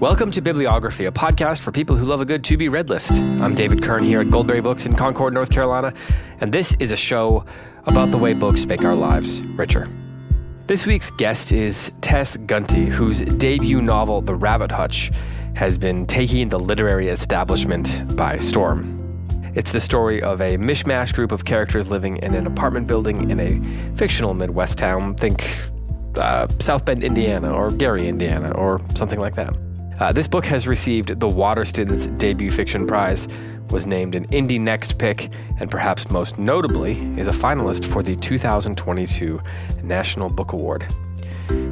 Welcome to Bibliography, a podcast for people who love a good to be read list. I'm David Kern here at Goldberry Books in Concord, North Carolina, and this is a show about the way books make our lives richer. This week's guest is Tess Gunty, whose debut novel, The Rabbit Hutch, has been taking the literary establishment by storm. It's the story of a mishmash group of characters living in an apartment building in a fictional Midwest town. Think uh, South Bend, Indiana, or Gary, Indiana, or something like that. Uh, this book has received the Waterstones Debut Fiction Prize, was named an Indie Next pick, and perhaps most notably is a finalist for the 2022 National Book Award.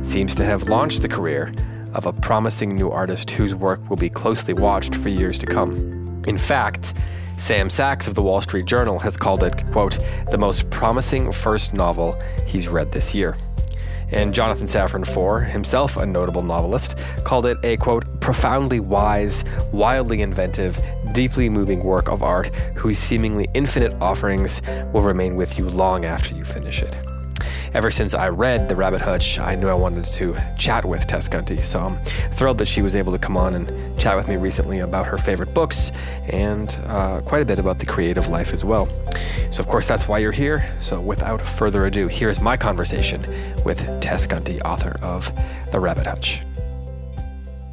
Seems to have launched the career of a promising new artist whose work will be closely watched for years to come. In fact, Sam Sacks of the Wall Street Journal has called it, quote, the most promising first novel he's read this year and Jonathan Safran Foer, himself a notable novelist, called it a quote, profoundly wise, wildly inventive, deeply moving work of art whose seemingly infinite offerings will remain with you long after you finish it ever since I read The Rabbit Hutch, I knew I wanted to chat with Tess Gunty. So I'm thrilled that she was able to come on and chat with me recently about her favorite books and uh, quite a bit about the creative life as well. So, of course, that's why you're here. So, without further ado, here's my conversation with Tess Gunty, author of The Rabbit Hutch.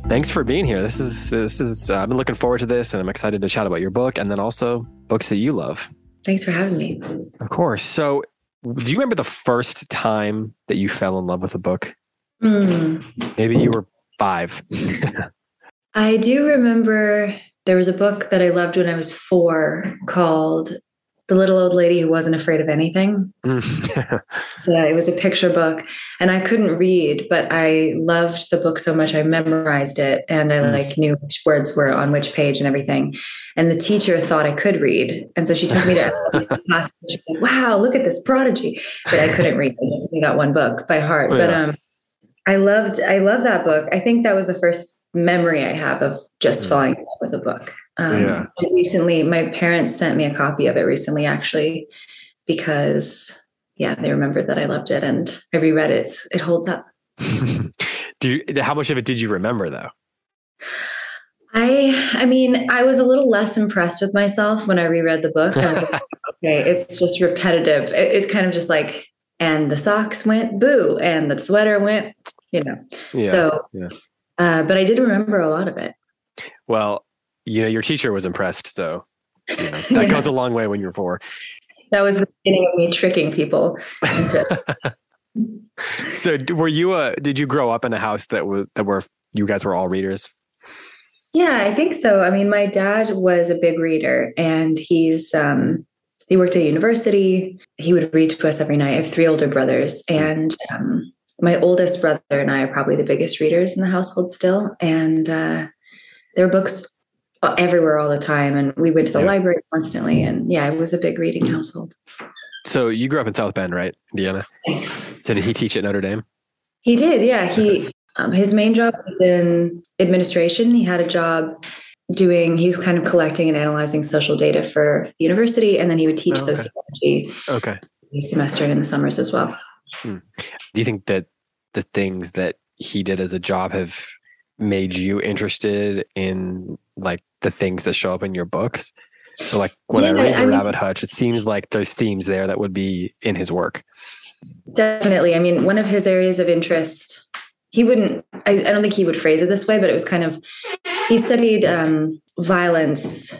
Thanks for being here. This is this is uh, I've been looking forward to this, and I'm excited to chat about your book and then also books that you love. Thanks for having me. Of course. So, do you remember the first time that you fell in love with a book? Mm. Maybe you were five. I do remember there was a book that I loved when I was four called the little old lady who wasn't afraid of anything. Mm. so it was a picture book, and I couldn't read, but I loved the book so much I memorized it, and I Mm. like knew which words were on which page and everything. And the teacher thought I could read, and so she took me to class. And she was like, "Wow, look at this prodigy!" But I couldn't read. I just got one book by heart. Oh, But yeah. um, I loved I loved that book. I think that was the first memory I have of just Mm. falling in love with a book. Um, Yeah. Recently, my parents sent me a copy of it recently, actually, because yeah, they remembered that I loved it, and I reread it. It's, it holds up. Do you, how much of it did you remember though? I I mean, I was a little less impressed with myself when I reread the book. I was like, okay, it's just repetitive. It- it's kind of just like, and the socks went boo, and the sweater went, you know. Yeah. so, yeah. Uh, but I did remember a lot of it. well, you know, your teacher was impressed, so you know, that Yeah. goes a long way when you're four. That was the beginning of me tricking people. Into, So, were you a? Did you grow up in a house that was that were you guys were all readers? yeah, I think so. I mean, my dad was a big reader, and he's um, he worked at university. He would read to us every night. I have three older brothers, and um, my oldest brother and I are probably the biggest readers in the household still. And uh, there were books everywhere all the time, and we went to the Yeah. library constantly. And yeah, it was a big reading household. So you grew up in South Bend, right, Indiana? Nice. So did he teach at Notre Dame? He did, yeah. He um, his main job was in administration. He had a job doing. He was kind of collecting and analyzing social data for the university, and then he would teach Oh, okay. sociology Okay. the semester and in the summers as well. Do you think that the things that he did as a job have made you interested in like the things that show up in your books? So like when I Yeah, read I The mean- Rabbit Hutch, it seems like there's themes there that would be in his work. Definitely. I mean, one of his areas of interest. He wouldn't. I, I don't think he would phrase it this way, but it was kind of. He studied um, violence.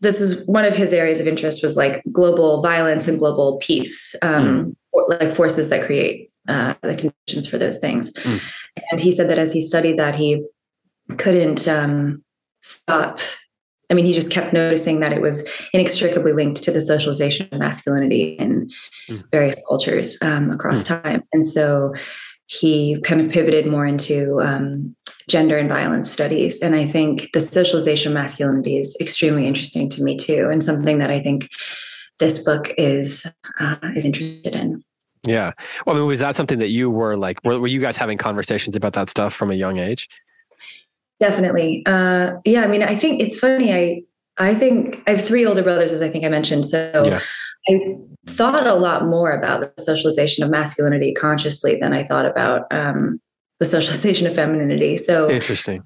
This is one of his areas of interest was like global violence and global peace, um, or like forces that create uh, the conditions for those things. Mm. And he said that as he studied that, he couldn't um, stop. I mean, he just kept noticing that it was inextricably linked to the socialization of masculinity in Mm. various cultures um, across time. And so he kind of pivoted more into um, gender and violence studies. And I think the socialization of masculinity is extremely interesting to me too, and something that I think this book is uh, is interested in. Yeah. Well, I mean, was that something that you were like, were, were you guys having conversations about that stuff from a young age? Definitely. Uh, yeah. I mean, I think it's funny. I I think I have three older brothers, as I think I mentioned. So Yeah. I thought a lot more about the socialization of masculinity consciously than I thought about um, the socialization of femininity. So Interesting.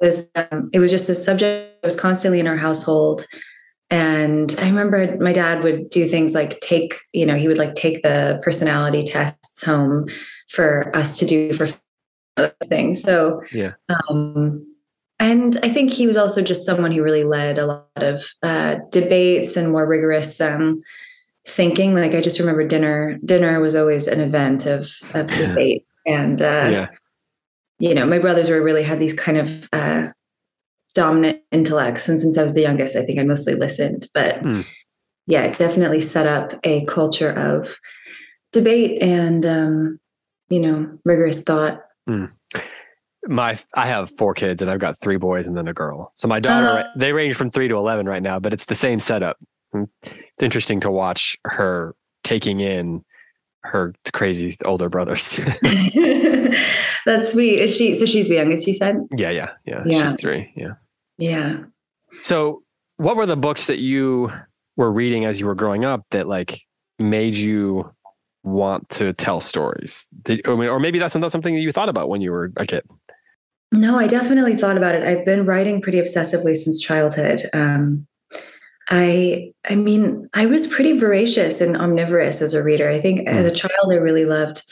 was um, it was just a subject that was constantly in our household. And I remember my dad would do things like take, you know, he would like take the personality tests home for us to do for other things. So yeah. Um, and I think he was also just someone who really led a lot of uh, debates and more rigorous um, thinking. Like I just remember dinner. Dinner was always an event of of debate, and uh, Yeah. You know, my brothers were really had these kind of uh, dominant intellects, and since I was the youngest, I think I mostly listened. But Hmm. yeah, it definitely set up a culture of debate and um, you know rigorous thought. my I have four kids and I've got three boys and then a girl. So my daughter Uh. they range from 3 to 11 right now, but it's the same setup. It's interesting to watch her taking in her crazy older brothers. That's sweet. Is she? So she's the youngest. You said. yeah, yeah, yeah, Yeah. She's 3. Yeah. Yeah. So, what were the books that you were reading as you were growing up that like made you want to tell stories? Did, I mean, or maybe that's not something that you thought about when you were a kid. No, I definitely thought about it. I've been writing pretty obsessively since childhood. Um, I, I mean, I was pretty voracious and omnivorous as a reader. I think as a child, I really loved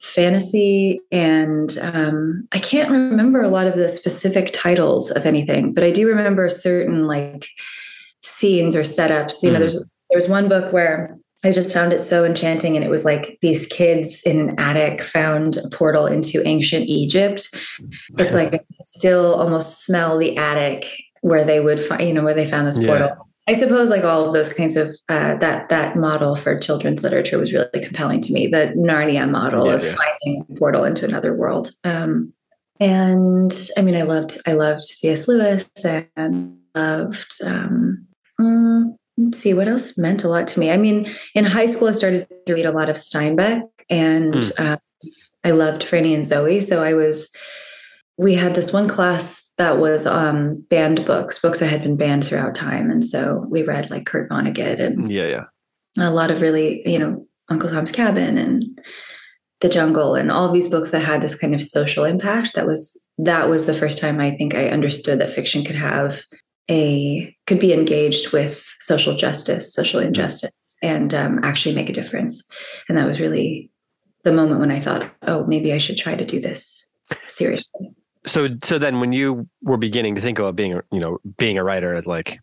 fantasy, and um, I can't remember a lot of the specific titles of anything, but I do remember certain like scenes or setups. You know, Mhm. there's there's one book where I just found it so enchanting, and it was like these kids in an attic found a portal into ancient Egypt. It's like I still almost smell the attic where they would find, you know, where they found this Yeah. I suppose like all of those kinds of uh, that that model for children's literature was really compelling to me. The Narnia model Yeah, of yeah. finding a portal into another world. Um, and I mean, I loved I loved C.S. Lewis and loved. Um, mm, let's see what else meant a lot to me. I mean, in high school, I started to read a lot of Steinbeck, and uh, I loved Franny and Zooey. So I was. We had this one class that was um, banned books, books that had been banned throughout time, and so we read like Kurt Vonnegut and Yeah, yeah. a lot of really, you know, Uncle Tom's Cabin and The Jungle and all these books that had this kind of social impact. That was that was the first time I think I understood that fiction could have a could be engaged with social justice, social injustice, and um, actually make a difference. And that was really the moment when I thought, oh, maybe I should try to do this seriously. So so then when you were beginning to think about being a you know being a writer as like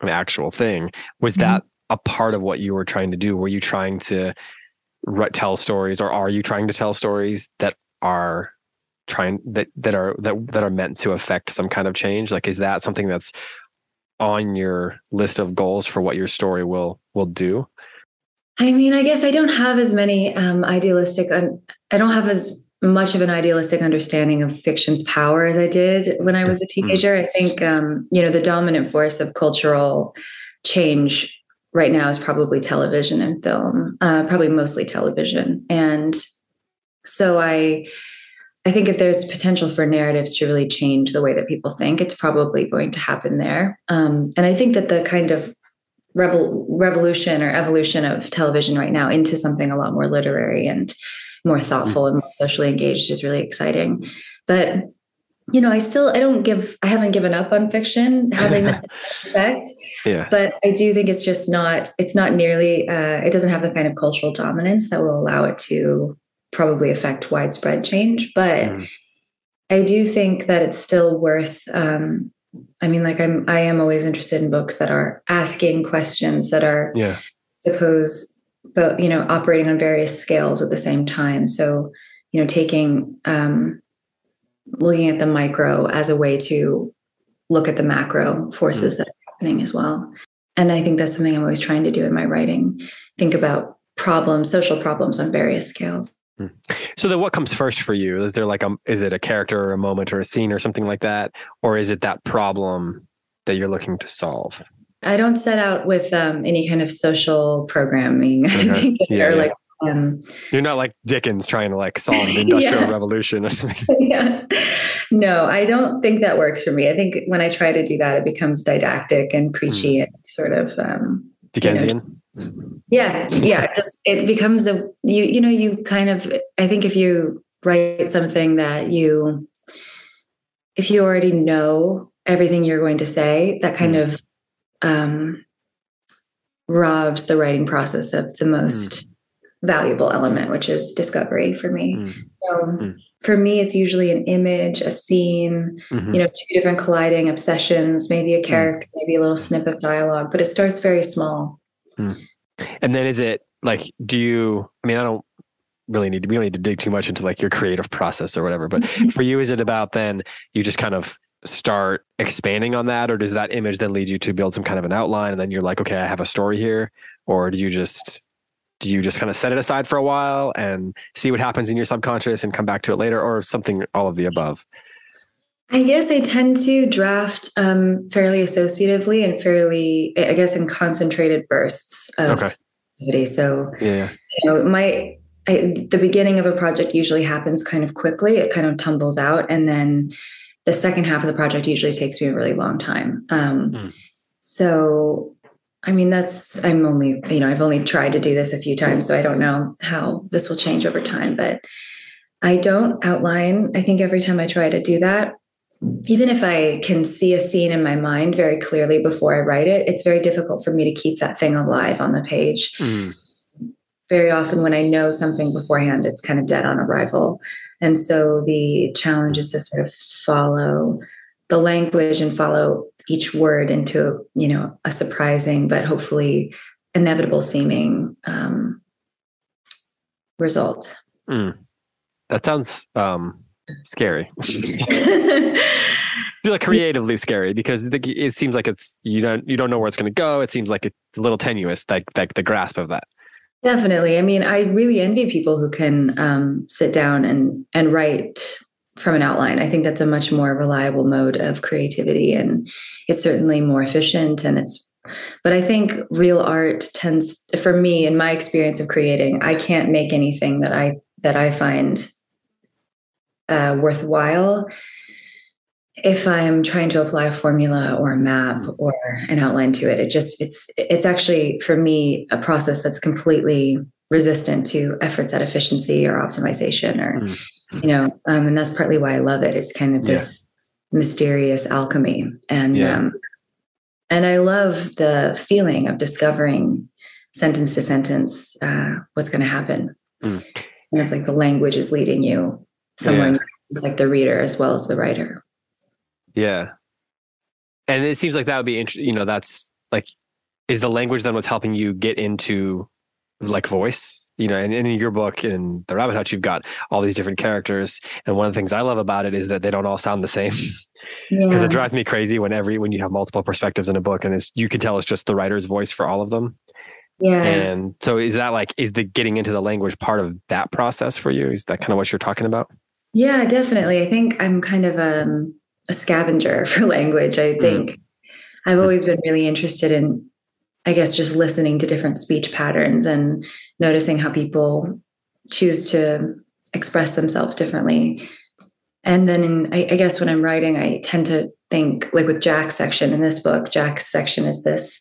an actual thing was Mhm. that a part of what you were trying to do were you trying to write, tell stories or are you trying to tell stories that are trying that that are that that are meant to affect some kind of change like is that something that's on your list of goals for what your story will will do I mean, I guess I don't have as many um, idealistic. Un- I don't have as much of an idealistic understanding of fiction's power as I did when I was a teenager. I think um, you know the dominant force of cultural change right now is probably television and film, uh, probably mostly television, and so I. I think if there's potential for narratives to really change the way that people think, it's probably going to happen there. Um, and I think that the kind of revol- revolution or evolution of television right now into something a lot more literary and more thoughtful and more socially engaged is really exciting. But you know, I still I don't give I haven't given up on fiction having that effect, yeah but I do think it's just not it's not nearly uh, it doesn't have the kind of cultural dominance that will allow it to probably affect widespread change. But Mhm. I do think that it's still worth um, I mean, like I'm, I am always interested in books that are asking questions that are, yeah suppose, but you know, operating on various scales at the same time. So, you know, taking, um, looking at the micro as a way to look at the macro forces that are happening as well. And I think that's something I'm always trying to do in my writing. Think about problems, social problems on various scales. So then what comes first for you? Is there like a is it a character or a moment or a scene or something like that? Or is it that problem that you're looking to solve? I don't set out with um, any kind of social programming. Okay. I think Yeah, or yeah. like um, You're not like Dickens trying to like solve the industrial Yeah. revolution or something. yeah. No, I don't think that works for me. I think when I try to do that, it becomes didactic and preachy and sort of um, Dickensian. yeah, yeah. Just it becomes a you you know you kind of I think if you write something that you if you already know everything you're going to say, that kind mm. of um, robs the writing process of the most mm. valuable element, which is discovery for me. Mm. So mm. for me, it's usually an image, a scene, mm-hmm. you know, two different colliding obsessions, maybe a mm. character, maybe a little snip of dialogue, but it starts very small. Mm. And then is it like, do you, I mean, I don't really need to, we don't need to dig too much into like your creative process or whatever, but for you, is it about then you just kind of start expanding on that or does that image then lead you to build some kind of an outline and then you're like okay i have a story here or do you just do you just kind of set it aside for a while and see what happens in your subconscious and come back to it later or something all of the above? I guess i tend to draft um, fairly associatively and fairly i guess in concentrated bursts of okay. activity. So yeah you know my I, the beginning of a project usually happens kind of quickly. It kind of tumbles out and then the second half of the project usually takes me a really long time. Um, mm. So, I mean, that's, I'm only, you know, I've only tried to do this a few times, so I don't know how this will change over time, but I don't outline. I think every time I try to do that, even if I can see a scene in my mind very clearly before I write it, it's very difficult for me to keep that thing alive on the page. Mm very often when I know something beforehand, it's kind of dead on arrival. And so the challenge is to sort of follow the language and follow each word into, you know, a surprising but hopefully inevitable seeming um, result. Mm. That sounds um, scary. feel like creatively scary because it seems like it's you don't you don't know where it's going to go. It seems like it's a little tenuous, like like the grasp of that. Definitely. I mean, I really envy people who can um, sit down and and write from an outline. I think that's a much more reliable mode of creativity, and it's certainly more efficient. And it's, but I think real art tends, for me, in my experience of creating, I can't make anything that I that I find uh, worthwhile if i'm trying to apply a formula or a map mm. or an outline to it it just it's it's actually for me a process that's completely resistant to efforts at efficiency or optimization or mm-hmm. you know um, and that's partly why i love it it's kind of this yeah. mysterious alchemy and yeah. um, and i love the feeling of discovering sentence to sentence uh, what's going to happen mm. kind of like the language is leading you somewhere yeah. just like the reader as well as the writer yeah. And it seems like that would be interesting. You know, that's like, is the language then what's helping you get into like voice? You know, and, and in your book in The Rabbit Hutch, you've got all these different characters. And one of the things I love about it is that they don't all sound the same. Because yeah. it drives me crazy when every when you have multiple perspectives in a book and it's you can tell it's just the writer's voice for all of them. Yeah. And so is that like is the getting into the language part of that process for you? Is that kind of what you're talking about? Yeah, definitely. I think I'm kind of um a scavenger for language. I mm. think mm. I've always been really interested in, I guess, just listening to different speech patterns and noticing how people choose to express themselves differently. And then, in, I, I guess, when I'm writing, I tend to think, like with Jack's section in this book, Jack's section is this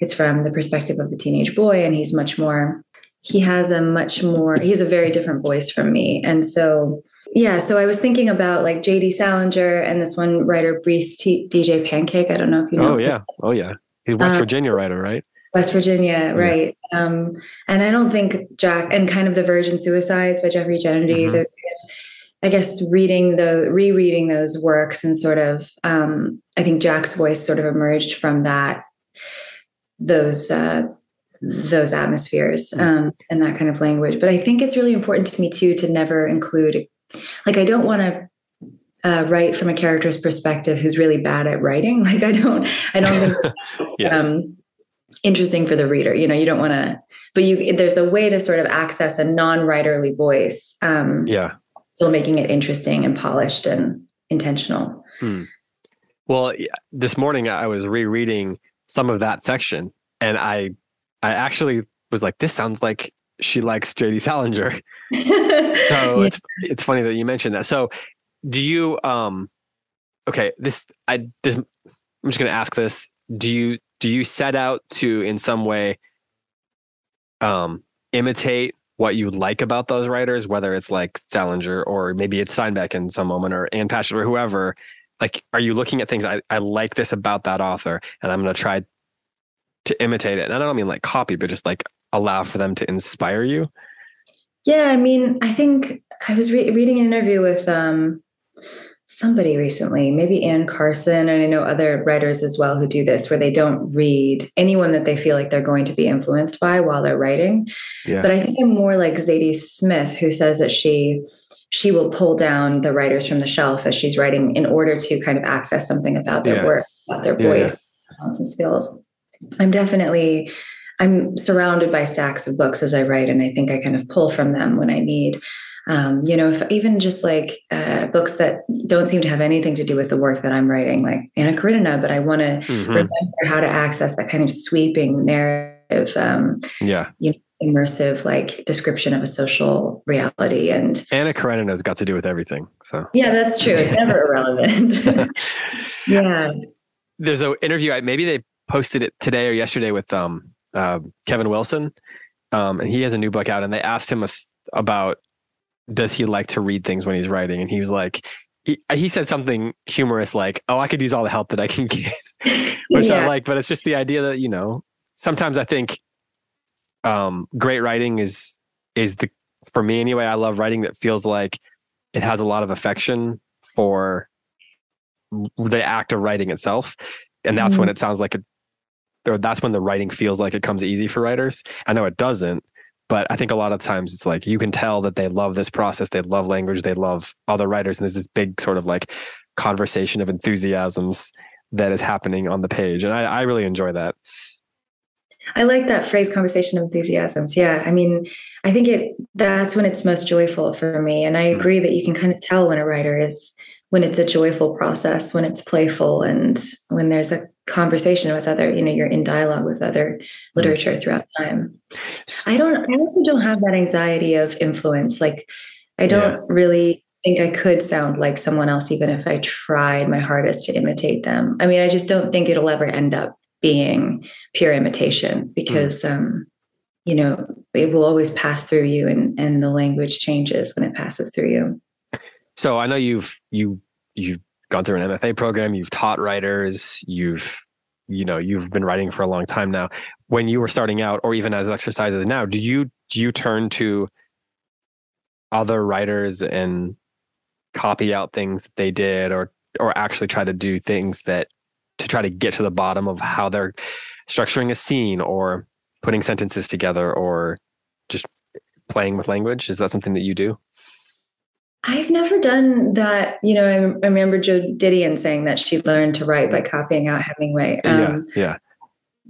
it's from the perspective of a teenage boy, and he's much more, he has a much more, he has a very different voice from me. And so, yeah, so I was thinking about like J.D. Salinger and this one writer, Breece T- D'J Pancake. I don't know if you know. Oh yeah, oh yeah, he's West um, Virginia writer, right? West Virginia, right? Yeah. Um, and I don't think Jack and kind of the Virgin Suicides by Jeffrey Eugenides. Mm-hmm. I was kind of, I guess, reading the rereading those works and sort of, um, I think Jack's voice sort of emerged from that, those. Uh, those atmospheres mm. um, and that kind of language. But I think it's really important to me too to never include like I don't want to uh, write from a character's perspective who's really bad at writing. Like I don't, I don't think it's yeah. um, interesting for the reader. You know, you don't want to, but you there's a way to sort of access a non-writerly voice. Um, yeah, still making it interesting and polished and intentional. Hmm. Well, this morning I was rereading some of that section, and I, I actually was like, this sounds like she likes JD Salinger. so yeah. it's it's funny that you mentioned that. So do you um okay, this I this I'm just gonna ask this. Do you do you set out to in some way um imitate what you like about those writers, whether it's like Salinger or maybe it's Steinbeck in some moment or Ann Patchett or whoever? like are you looking at things I, I like this about that author and i'm going to try to imitate it and i don't mean like copy but just like allow for them to inspire you yeah i mean i think i was re- reading an interview with um somebody recently, maybe Anne Carson, and I know other writers as well who do this, where they don't read anyone that they feel like they're going to be influenced by while they're writing. Yeah. But I think I'm more like Zadie Smith, who says that she she will pull down the writers from the shelf as she's writing in order to kind of access something about their yeah. work, about their voice, yeah. and skills. I'm definitely I'm surrounded by stacks of books as I write, and I think I kind of pull from them when I need um, you know, if even just like uh, books that don't seem to have anything to do with the work that I'm writing, like Anna Karenina, but I want to mm-hmm. remember how to access that kind of sweeping narrative, um, yeah, you know, immersive like description of a social reality. And Anna Karenina has got to do with everything. So yeah, that's true. It's never irrelevant. yeah. There's an interview. Maybe they posted it today or yesterday with um, uh, Kevin Wilson, um, and he has a new book out, and they asked him a, about does he like to read things when he's writing? And he was like, he, he said something humorous like, "Oh, I could use all the help that I can get," which yeah. I like. But it's just the idea that you know, sometimes I think um, great writing is is the for me anyway. I love writing that feels like it has a lot of affection for the act of writing itself, and that's mm-hmm. when it sounds like it. Or that's when the writing feels like it comes easy for writers. I know it doesn't, but I think a lot of times it's like you can tell that they love this process, they love language, they love other writers, and there's this big sort of like conversation of enthusiasms that is happening on the page, and I, I really enjoy that. I like that phrase conversation of enthusiasms. Yeah. I mean, I think it that's when it's most joyful for me. And I mm. agree that you can kind of tell when a writer is when it's a joyful process, when it's playful and when there's a conversation with other, you know, you're in dialogue with other mm. literature throughout time. I don't, I also don't have that anxiety of influence. Like, I don't yeah. really think I could sound like someone else, even if I tried my hardest to imitate them. I mean, I just don't think it'll ever end up being pure imitation because, mm. um, you know, it will always pass through you and, and the language changes when it passes through you. So I know you've, you, you've gone through an MFA program, you've taught writers, you've you know you've been writing for a long time now. When you were starting out, or even as exercises now, do you do you turn to other writers and copy out things that they did, or or actually try to do things that to try to get to the bottom of how they're structuring a scene or putting sentences together or just playing with language? Is that something that you do? I've never done that. You know, I, I, remember Joan Didion saying that she learned to write by copying out Hemingway. Um, yeah,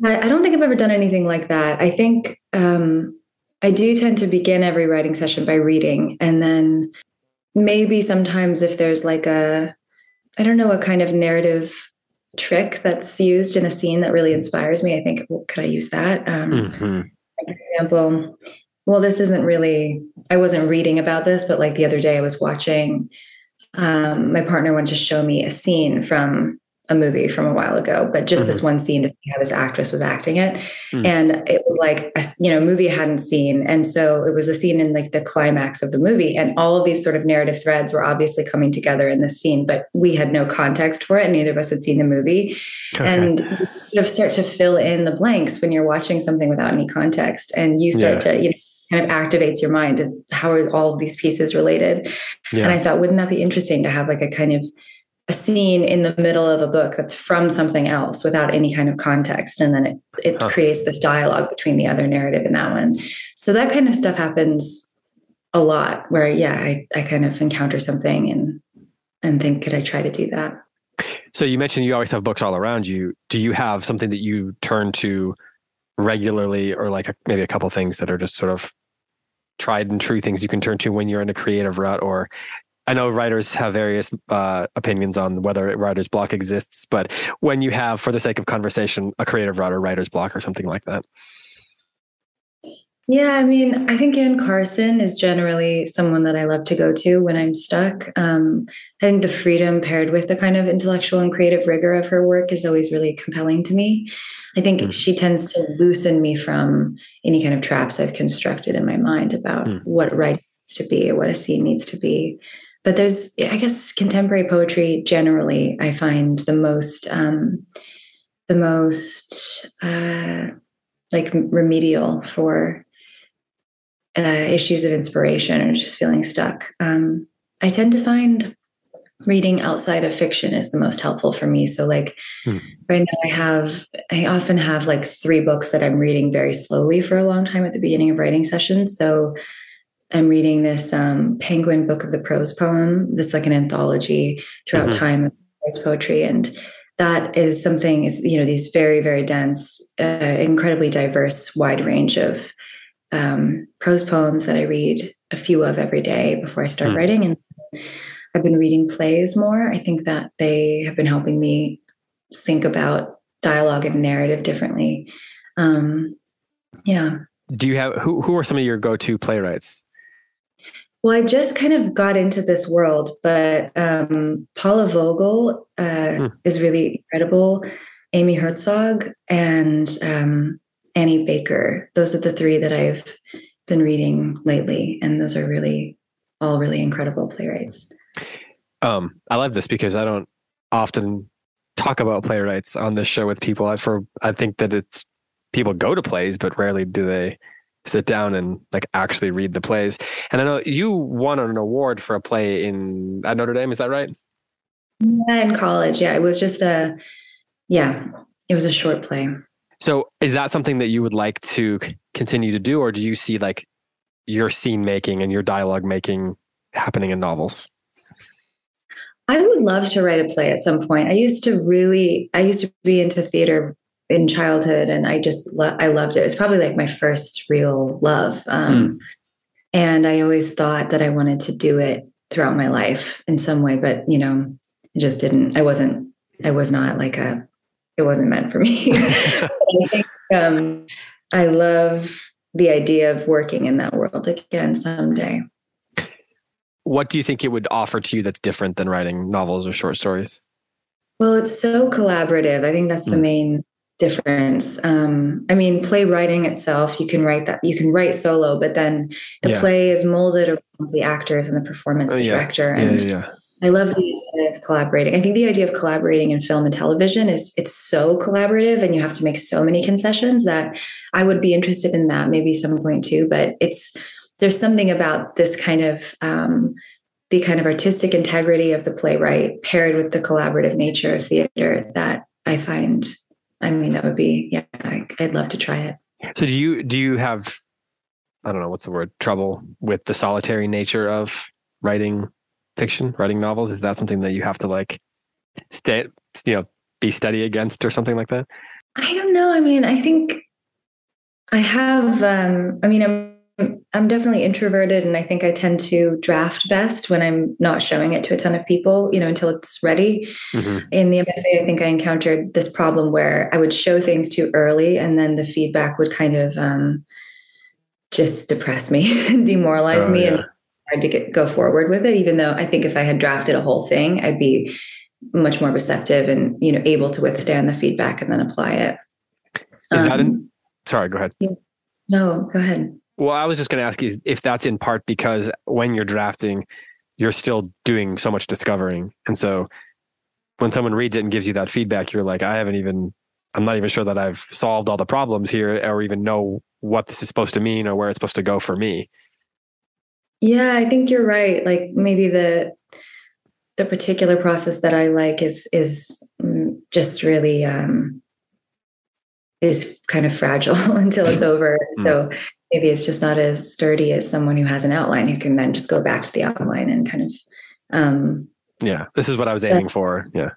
yeah. I, I, don't think I've ever done anything like that. I think um, I do tend to begin every writing session by reading, and then maybe sometimes if there's like a, I don't know, a kind of narrative trick that's used in a scene that really inspires me. I think, well, could I use that? Um, mm-hmm. For example, well, this isn't really, I wasn't reading about this, but like the other day I was watching, um, my partner wanted to show me a scene from a movie from a while ago, but just mm-hmm. this one scene to see how this actress was acting it. Mm-hmm. And it was like, a, you know, movie I hadn't seen. And so it was a scene in like the climax of the movie. And all of these sort of narrative threads were obviously coming together in this scene, but we had no context for it. And Neither of us had seen the movie. Okay. And you sort of start to fill in the blanks when you're watching something without any context. And you start yeah. to, you know, kind of activates your mind. How are all of these pieces related? Yeah. And I thought, wouldn't that be interesting to have like a kind of a scene in the middle of a book that's from something else without any kind of context and then it, it huh. creates this dialogue between the other narrative and that one so that kind of stuff happens a lot where yeah i, I kind of encounter something and and think could i try to do that so you mentioned you always have books all around you do you have something that you turn to regularly or like a, maybe a couple things that are just sort of tried and true things you can turn to when you're in a creative rut or I know writers have various uh, opinions on whether a writer's block exists, but when you have, for the sake of conversation, a creative rut or writer's block or something like that. Yeah, I mean, I think Anne Carson is generally someone that I love to go to when I'm stuck. Um, I think the freedom paired with the kind of intellectual and creative rigor of her work is always really compelling to me. I think mm. she tends to loosen me from any kind of traps I've constructed in my mind about mm. what writing needs to be or what a scene needs to be. but there's i guess contemporary poetry generally i find the most um the most uh like remedial for uh, issues of inspiration or just feeling stuck um i tend to find reading outside of fiction is the most helpful for me so like hmm. right now i have i often have like three books that i'm reading very slowly for a long time at the beginning of writing sessions so I'm reading this um, Penguin Book of the Prose Poem. This like an anthology throughout mm-hmm. time of prose poetry, and that is something is you know these very very dense, uh, incredibly diverse, wide range of um, prose poems that I read a few of every day before I start mm. writing, and I've been reading plays more. I think that they have been helping me think about dialogue and narrative differently. Um, yeah. Do you have who? Who are some of your go-to playwrights? Well, I just kind of got into this world, but um, Paula Vogel uh, hmm. is really incredible. Amy Herzog and um, Annie Baker. Those are the three that I've been reading lately, and those are really all really incredible playwrights. Um, I love this because I don't often talk about playwrights on this show with people. I for I think that it's people go to plays, but rarely do they sit down and like actually read the plays. And I know you won an award for a play in at Notre Dame. Is that right? Yeah, in college. Yeah, it was just a yeah, it was a short play. So, is that something that you would like to continue to do, or do you see like your scene making and your dialogue making happening in novels? I would love to write a play at some point. I used to really, I used to be into theater in childhood and I just lo- I loved it. It was probably like my first real love. Um, mm. And I always thought that I wanted to do it throughout my life in some way, but you know, it just didn't. I wasn't. I was not like a. It wasn't meant for me. I think um, I love the idea of working in that world again someday. What do you think it would offer to you that's different than writing novels or short stories? Well, it's so collaborative. I think that's the hmm. main difference. Um, I mean, playwriting itself, you can write that, you can write solo, but then the yeah. play is molded around the actors and the performance, the yeah. director. And yeah, I love the collaborating. I think the idea of collaborating in film and television is it's so collaborative and you have to make so many concessions that I would be interested in that maybe some point too. But it's there's something about this kind of um, the kind of artistic integrity of the playwright paired with the collaborative nature of theater that I find I mean, that would be, yeah, I, I'd love to try it. So do you, do you have, I don't know, what's the word, trouble with the solitary nature of writing fiction, writing novels? Is that something that you have to like stay, you know, be steady against or something like that? I don't know. I mean, I think I have, um, I mean, I'm I'm definitely introverted and I think I tend to draft best when I'm not showing it to a ton of people, you know, until it's ready. Mm-hmm. In the MFA, I think I encountered this problem where I would show things too early and then the feedback would kind of um, just depress me and demoralize oh, me yeah. and hard to get, go forward with it, even though I think if I had drafted a whole thing, I'd be much more receptive and, you know, able to withstand the feedback and then apply it. Is um, that in, sorry, go ahead. No, go ahead. Well, I was just going to ask you if that's in part because when you're drafting, you're still doing so much discovering. And so when someone reads it and gives you that feedback, you're like, I haven't even, I'm not even sure that I've solved all the problems here or even know what this is supposed to mean or where it's supposed to go for me. Yeah, I think you're right. Like maybe the, the particular process that I like is, is mm, just really, um, is kind of fragile until it's over. Mm. So maybe it's just not as sturdy as someone who has an outline who can then just go back to the outline and kind of um yeah this is what i was aiming for yeah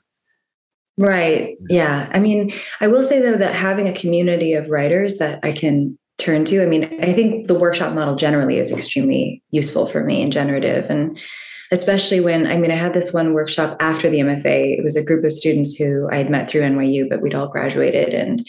right yeah i mean i will say though that having a community of writers that i can turn to. I mean i think the workshop model generally is extremely useful for me and generative. And especially when i mean i had this one workshop after the mfa it was a group of students who i had met through nyu but we'd all graduated. And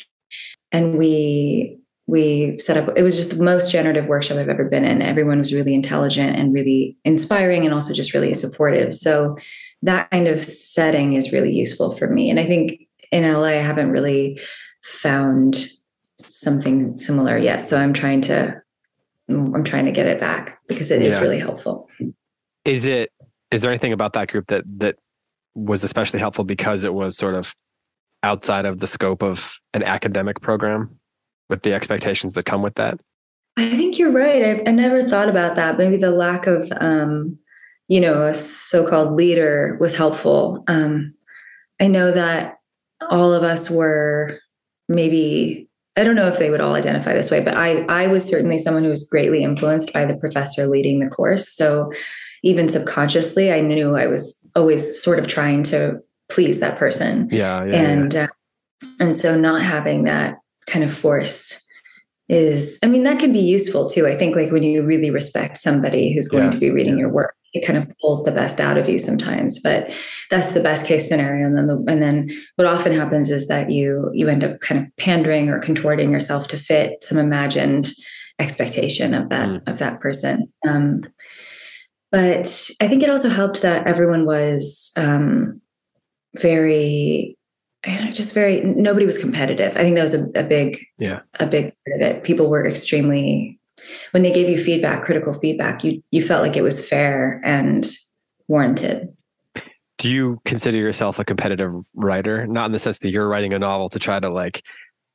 and we we set up it was just the most generative workshop i've ever been in. Everyone was really intelligent and really inspiring and also just really supportive. So that kind of setting is really useful for me. And i think in la i haven't really found something similar yet so i'm trying to i'm trying to get it back because it yeah. is really helpful is it is there anything about that group that that was especially helpful because it was sort of outside of the scope of an academic program with the expectations that come with that? I think you're right. I, I never thought about that. Maybe the lack of, um, you know, a so-called leader was helpful. Um, I know that all of us were maybe I don't know if they would all identify this way, but I I was certainly someone who was greatly influenced by the professor leading the course. So even subconsciously, I knew I was always sort of trying to please that person. Yeah, yeah and yeah. Uh, and so not having that kind of force is i mean that can be useful too i think like when you really respect somebody who's going yeah. to be reading your work it kind of pulls the best out of you sometimes but that's the best case scenario. And then the, and then what often happens is that you you end up kind of pandering or contorting yourself to fit some imagined expectation of that mm. of that person. Um, but i think it also helped that everyone was um, very just very nobody was competitive. I think that was a, a big yeah. a big part of it. People were extremely when they gave you feedback critical feedback you you felt like it was fair and warranted do you consider yourself a competitive writer not in the sense that you're writing a novel to try to like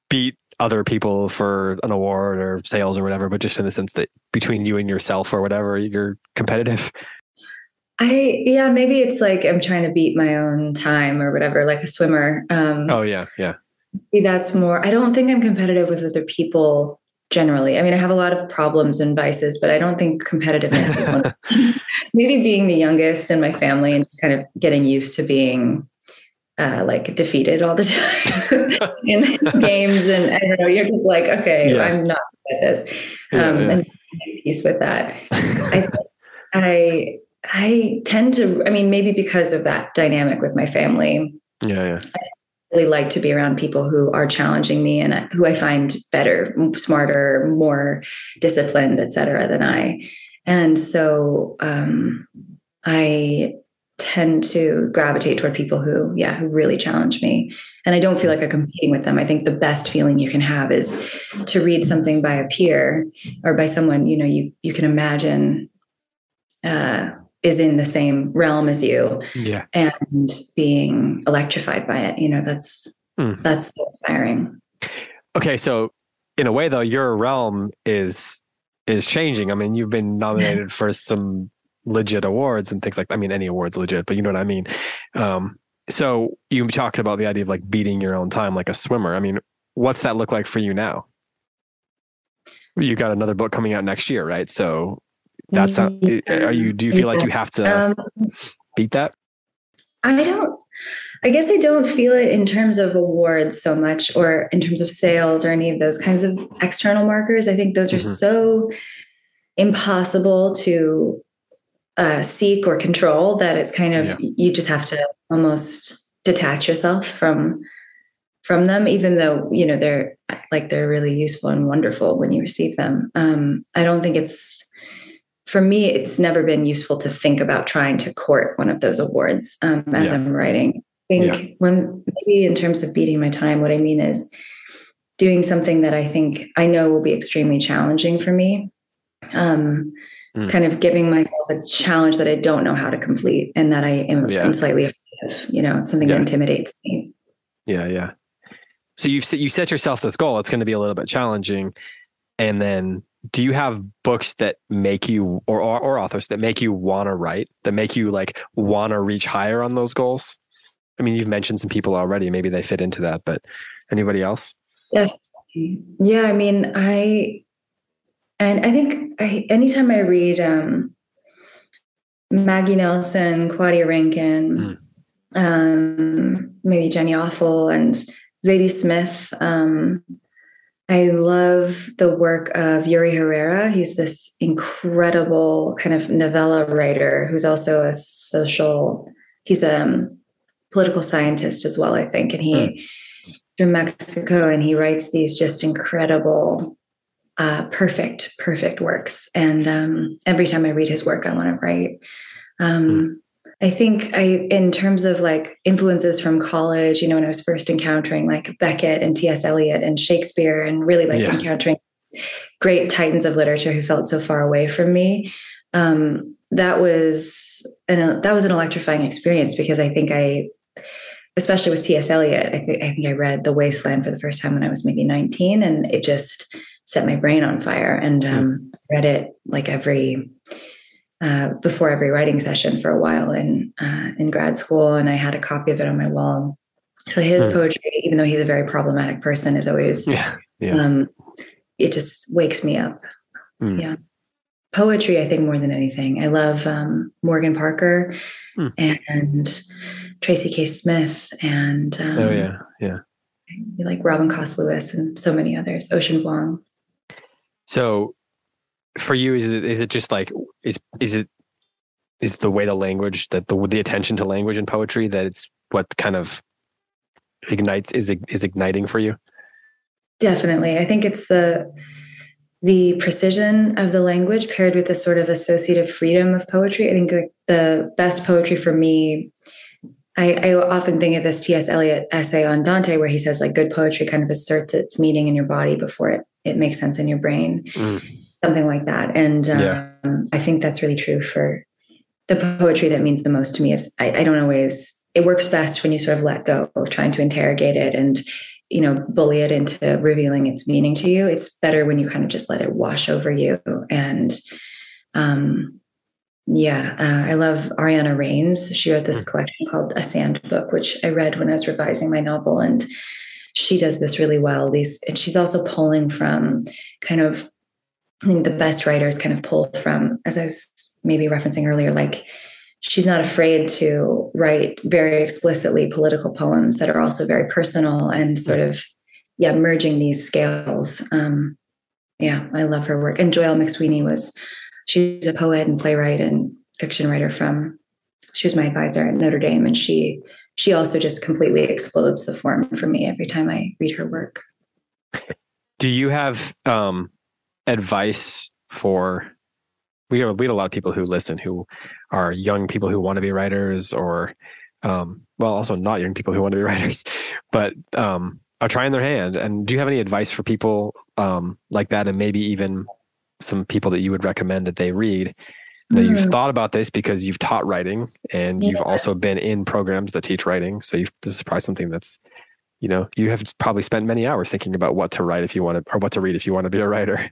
beat other people for an award or sales or whatever but just in the sense that between you and yourself or whatever you're competitive I yeah, maybe it's like I'm trying to beat my own time or whatever, like a swimmer. Um, oh yeah, yeah. That's more. I don't think I'm competitive with other people generally. I mean, I have a lot of problems and vices, but I don't think competitiveness is one. maybe being the youngest in my family and just kind of getting used to being uh, like defeated all the time in games, and I don't know. You're just like, okay, yeah. I'm not at this, um, yeah, yeah. and peace with that. I, I I tend to, I mean, maybe because of that dynamic with my family. Yeah, yeah. I really like to be around people who are challenging me and who I find better, smarter, more disciplined, et cetera, than I. And so um, I tend to gravitate toward people who, yeah, who really challenge me. And I don't feel like I'm competing with them. I think the best feeling you can have is to read something by a peer or by someone, you know, you you can imagine uh, is in the same realm as you yeah. and being electrified by it you know that's mm. that's so inspiring. Okay so in a way though your realm is is changing. I mean you've been nominated for some legit awards and things like i mean any awards legit but you know what i mean. Um so you talked about the idea of like beating your own time like a swimmer. I mean what's that look like for you now? You got another book coming out next year right? So that's not, are you, do you feel like you have to um, beat that? I don't, I guess I don't feel it in terms of awards so much or in terms of sales or any of those kinds of external markers. I think those are mm-hmm. so impossible to uh, seek or control that it's kind of, yeah. you just have to almost detach yourself from from them even though you know they're like they're really useful and wonderful when you receive them um, i don't think it's for me, it's never been useful to think about trying to court one of those awards um, as yeah. I'm writing. I think yeah. when maybe in terms of beating my time, what I mean is doing something that I think I know will be extremely challenging for me. Um, mm. Kind of giving myself a challenge that I don't know how to complete and that I am yeah. I'm slightly afraid of. You know, it's something that intimidates me. Yeah, yeah. So you've you set yourself this goal. It's going to be a little bit challenging, and then do you have books that make you or, or, or authors that make you want to write that make you like want to reach higher on those goals i mean you've mentioned some people already maybe they fit into that but anybody else yeah yeah i mean i and i think i anytime i read um maggie nelson claudia rankine mm. um maybe jenny offill and zadie smith um I love the work of Yuri Herrera. He's this incredible kind of novella writer who's also a social, he's a um, political scientist as well, I think. And he, mm. from Mexico, and he writes these just incredible, uh, perfect, perfect works. And um, every time I read his work, I want to write. Um, mm. I think I, in terms of like influences from college, you know, when I was first encountering like Beckett and T.S. Eliot and Shakespeare and really like yeah. encountering great titans of literature who felt so far away from me. um, that was an that was an electrifying experience because I think I, especially with T.S. Eliot, I think I think I read The Wasteland for the first time when I was maybe 19, and it just set my brain on fire. And hmm. um, read it like every uh, before every writing session for a while in uh, in grad school, and I had a copy of it on my wall. So his mm. poetry, even though he's a very problematic person, is always yeah, yeah. Um, it just wakes me up. Mm. Yeah, poetry. I think more than anything, I love um, Morgan Parker mm. and Tracy K. Smith, and um, oh yeah, yeah, like Robin Coste Lewis and so many others. Ocean Vuong. So for you is it is it just like is is it is the way the language that the the attention to language and poetry that it's what kind of ignites is is igniting for you definitely i think it's the the precision of the language paired with the sort of associative freedom of poetry i think the, the best poetry for me I, I, often think of this T.S. Eliot essay on Dante, where he says like good poetry kind of asserts its meaning in your body before it it makes sense in your brain. Mm something like that. And um, yeah. I think that's really true for the poetry that means the most to me is I, I, don't always, it works best when you sort of let go of trying to interrogate it and, you know, bully it into revealing its meaning to you. It's better when you kind of just let it wash over you. And um, yeah, uh, I love Ariana Reines. She wrote this mm. collection called A Sand Book, which I read when I was revising my novel. And she does this really well. These, and she's also pulling from kind of I think the best writers kind of pull from, as I was maybe referencing earlier, like she's not afraid to write very explicitly political poems that are also very personal and sort of, yeah, merging these scales. Um, yeah, I love her work. And Joyelle McSweeney was, she's a poet and playwright and fiction writer from, she was my advisor at Notre Dame. And she, she also just completely explodes the form for me every time I read her work. Do you have, um, advice for we have, we have a lot of people who listen who are young people who want to be writers or um, well also not young people who want to be writers but um, are trying their hand and do you have any advice for people um, like that and maybe even some people that you would recommend that they read now you've mm. thought about this because you've taught writing and yeah. you've also been in programs that teach writing so you've this is probably something that's you know you have probably spent many hours thinking about what to write if you want to or what to read if you want to be a writer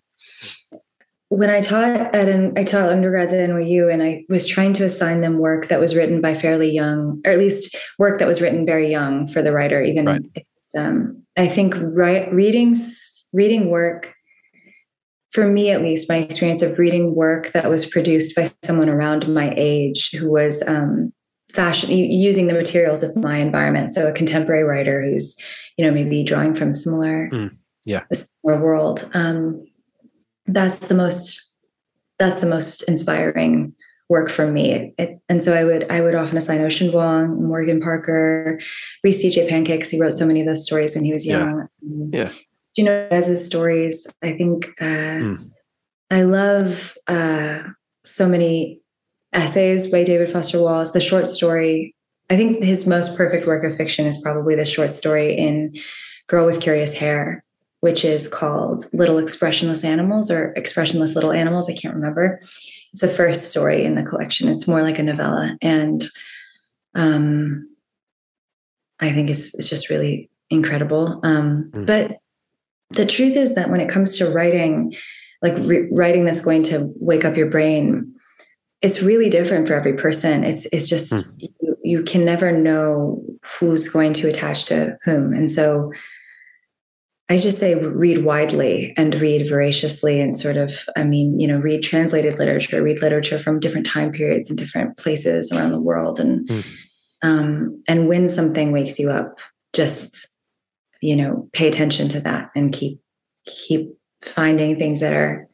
when I taught at an I taught undergrads at NYU and I was trying to assign them work that was written by fairly young, or at least work that was written very young for the writer, even right. if it's um I think right reading reading work for me at least, my experience of reading work that was produced by someone around my age who was um fashion using the materials of my environment. So a contemporary writer who's, you know, maybe drawing from similar mm, yeah similar world. Um that's the most that's the most inspiring work for me. It, and so I would I would often assign Ocean Vuong, Morgan Parker, Breece D'J Pancake's. He wrote so many of those stories when he was young. Yeah. yeah. You know, stories, I think uh, mm. I love uh, so many essays by David Foster Wallace. The short story, I think his most perfect work of fiction is probably the short story in Girl with Curious Hair, which is called Little Expressionless Animals or Expressionless Little Animals. I can't remember. It's the first story in the collection. It's more like a novella. And um, I think it's, it's just really incredible. Um, mm. But the truth is that when it comes to writing, like re- writing that's going to wake up your brain, it's really different for every person. It's it's just mm. you, you can never know who's going to attach to whom, and so I just say read widely and read voraciously and sort of, I mean, you know, read translated literature, read literature from different time periods and different places around the world. And mm. um, and when something wakes you up, just, you know, pay attention to that and keep keep finding things that are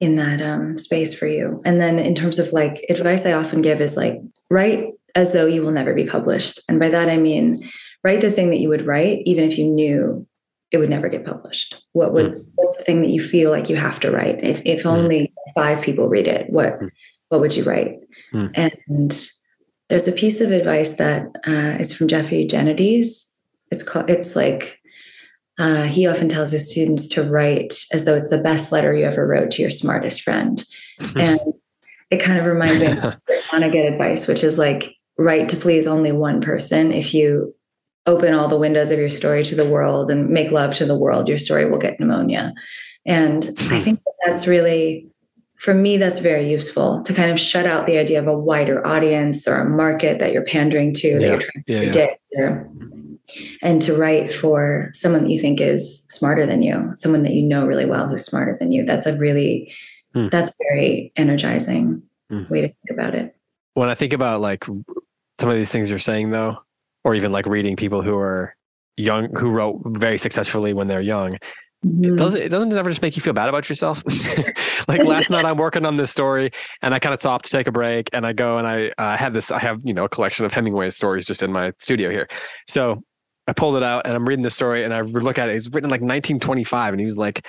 in that um, space for you. And then in terms of like advice I often give is like write as though you will never be published. And by that I mean write the thing that you would write, even if you knew it would never get published what would mm. what's the thing that you feel like you have to write if, if mm. only five people read it what mm. what would you write hmm. and there's a piece of advice that uh, is from jeffrey eugenides it's called it's like uh, he often tells his students to write as though it's the best letter you ever wrote to your smartest friend and it kind of reminds me of Vonnegut advice, which is like write to please only one person. If you open all the windows of your story to the world and make love to the world, your story will get pneumonia. And I think that's really, for me, that's very useful to kind of shut out the idea of a wider audience or a market that you're pandering to, yeah. that you're trying to yeah, predict. Yeah. Or, and to write for someone that you think is smarter than you, someone that you know really well who's smarter than you. That's a really, hmm. that's very energizing hmm. way to think about it. When I think about like some of these things you're saying though, or even like reading people who are young, who wrote very successfully when they're young, Mm-hmm. It doesn't it doesn't ever just make you feel bad about yourself? like last night I'm working on this story and I kind of stopped to take a break and I go and I uh, have this I have you know a collection of Hemingway stories just in my studio here. So I pulled it out and I'm reading the story and I look at it. It's written like 1925 and he was like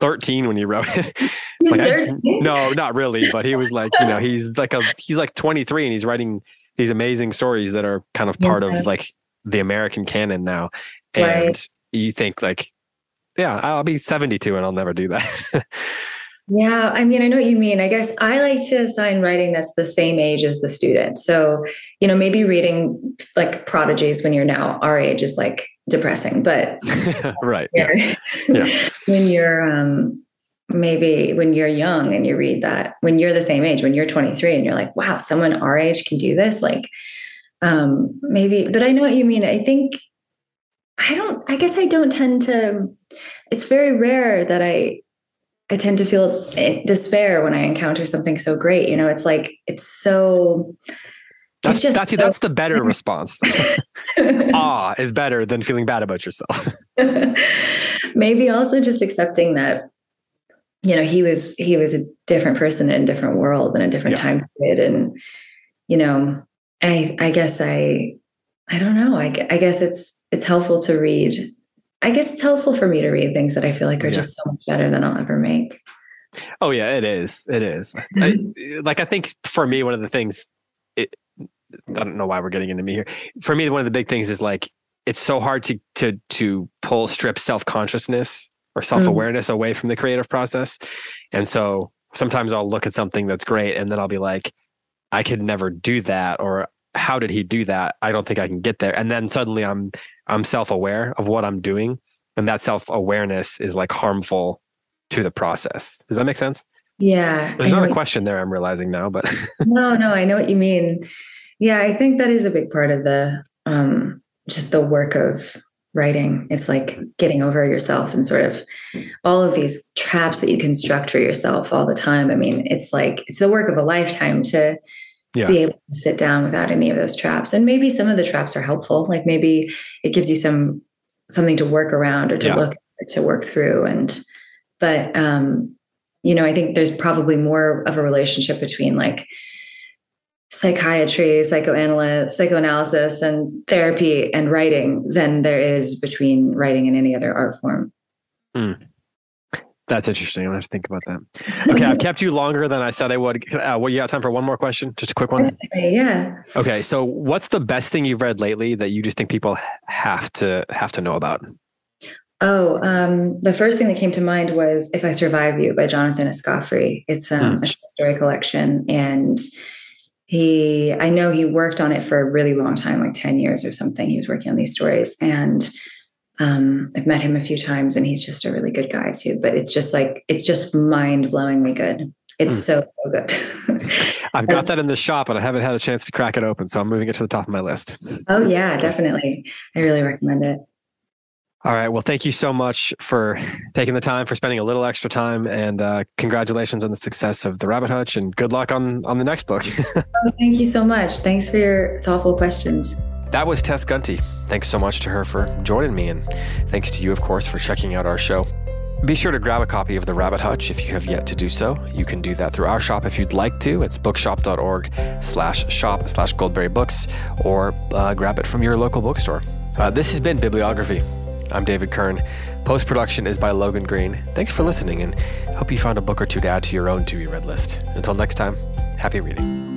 13 when he wrote it. like, I, no, not really, but he was like, you know, he's like a he's like 23 and he's writing these amazing stories that are kind of part yeah. of like the American canon now. And right. you think like yeah, I'll be 72 and I'll never do that. yeah, I mean, I know what you mean. I guess I like to assign writing that's the same age as the student. So, you know, maybe reading like prodigies when you're now our age is like depressing, but right. Yeah. yeah. when you're um maybe when you're young and you read that, when you're the same age, when you're 23 and you're like, wow, someone our age can do this, like um maybe, but I know what you mean. I think I don't, I guess I don't tend to, it's very rare that I, I tend to feel despair when I encounter something so great. You know, it's like, it's so, that's it's just that's, so, that's the better response. ah is better than feeling bad about yourself. Maybe also just accepting that, you know, he was he was a different person in a different world and a different yeah. time period, and you know, I I guess I I don't know. I I guess it's it's helpful to read. I guess it's helpful for me to read things that I feel like are yeah. just so much better than I'll ever make. Oh yeah, it is. It is. I, like I think for me, one of the things, it, I don't know why we're getting into me here. For me, one of the big things is like it's so hard to to to pull strip self consciousness or self awareness mm. away from the creative process, and so sometimes I'll look at something that's great, and then I'll be like, I could never do that, or how did he do that? I don't think I can get there. And then suddenly I'm I'm self-aware of what I'm doing and that self-awareness is like harmful to the process. Does that make sense? Yeah. There's not a question there I'm realizing now, but No, no, I know what you mean. Yeah, I think that is a big part of the um just the work of writing. It's like getting over yourself and sort of all of these traps that you construct for yourself all the time. I mean, it's like it's the work of a lifetime to yeah. be able to sit down without any of those traps. And maybe some of the traps are helpful. Like maybe it gives you some something to work around or to yeah. look to work through. And but um, you know, I think there's probably more of a relationship between like psychiatry, psychoanalysis, psychoanalysis, and therapy and writing than there is between writing and any other art form. Mm. That's interesting. I have to think about that. Okay, I've kept you longer than I said I would. Uh, well, you got time for one more question? Just a quick one. Yeah. Okay, so what's the best thing you've read lately that you just think people have to have to know about? Oh, um, the first thing that came to mind was "If I Survive You" by Jonathan Escoffery. It's um, hmm. a short story collection, and he I know he worked on it for a really long time, like ten years or something. He was working on these stories, and um, I've met him a few times and he's just a really good guy too. But it's just like, it's just mind blowingly good. It's mm. so, so good. I've got that in the shop, but I haven't had a chance to crack it open. So I'm moving it to the top of my list. Oh, yeah, definitely. I really recommend it. All right. Well, thank you so much for taking the time, for spending a little extra time, and uh, congratulations on the success of the Rabbit Hutch, and good luck on on the next book. oh, thank you so much. Thanks for your thoughtful questions. That was Tess Gunty. Thanks so much to her for joining me, and thanks to you, of course, for checking out our show. Be sure to grab a copy of The Rabbit Hutch if you have yet to do so. You can do that through our shop if you'd like to. It's bookshop.org slash shop slash Goldberry Books, or uh, grab it from your local bookstore. Uh, this has been Bibliography. I'm David Kern. Post production is by Logan Green. Thanks for listening, and hope you found a book or two to add to your own to be read list. Until next time, happy reading.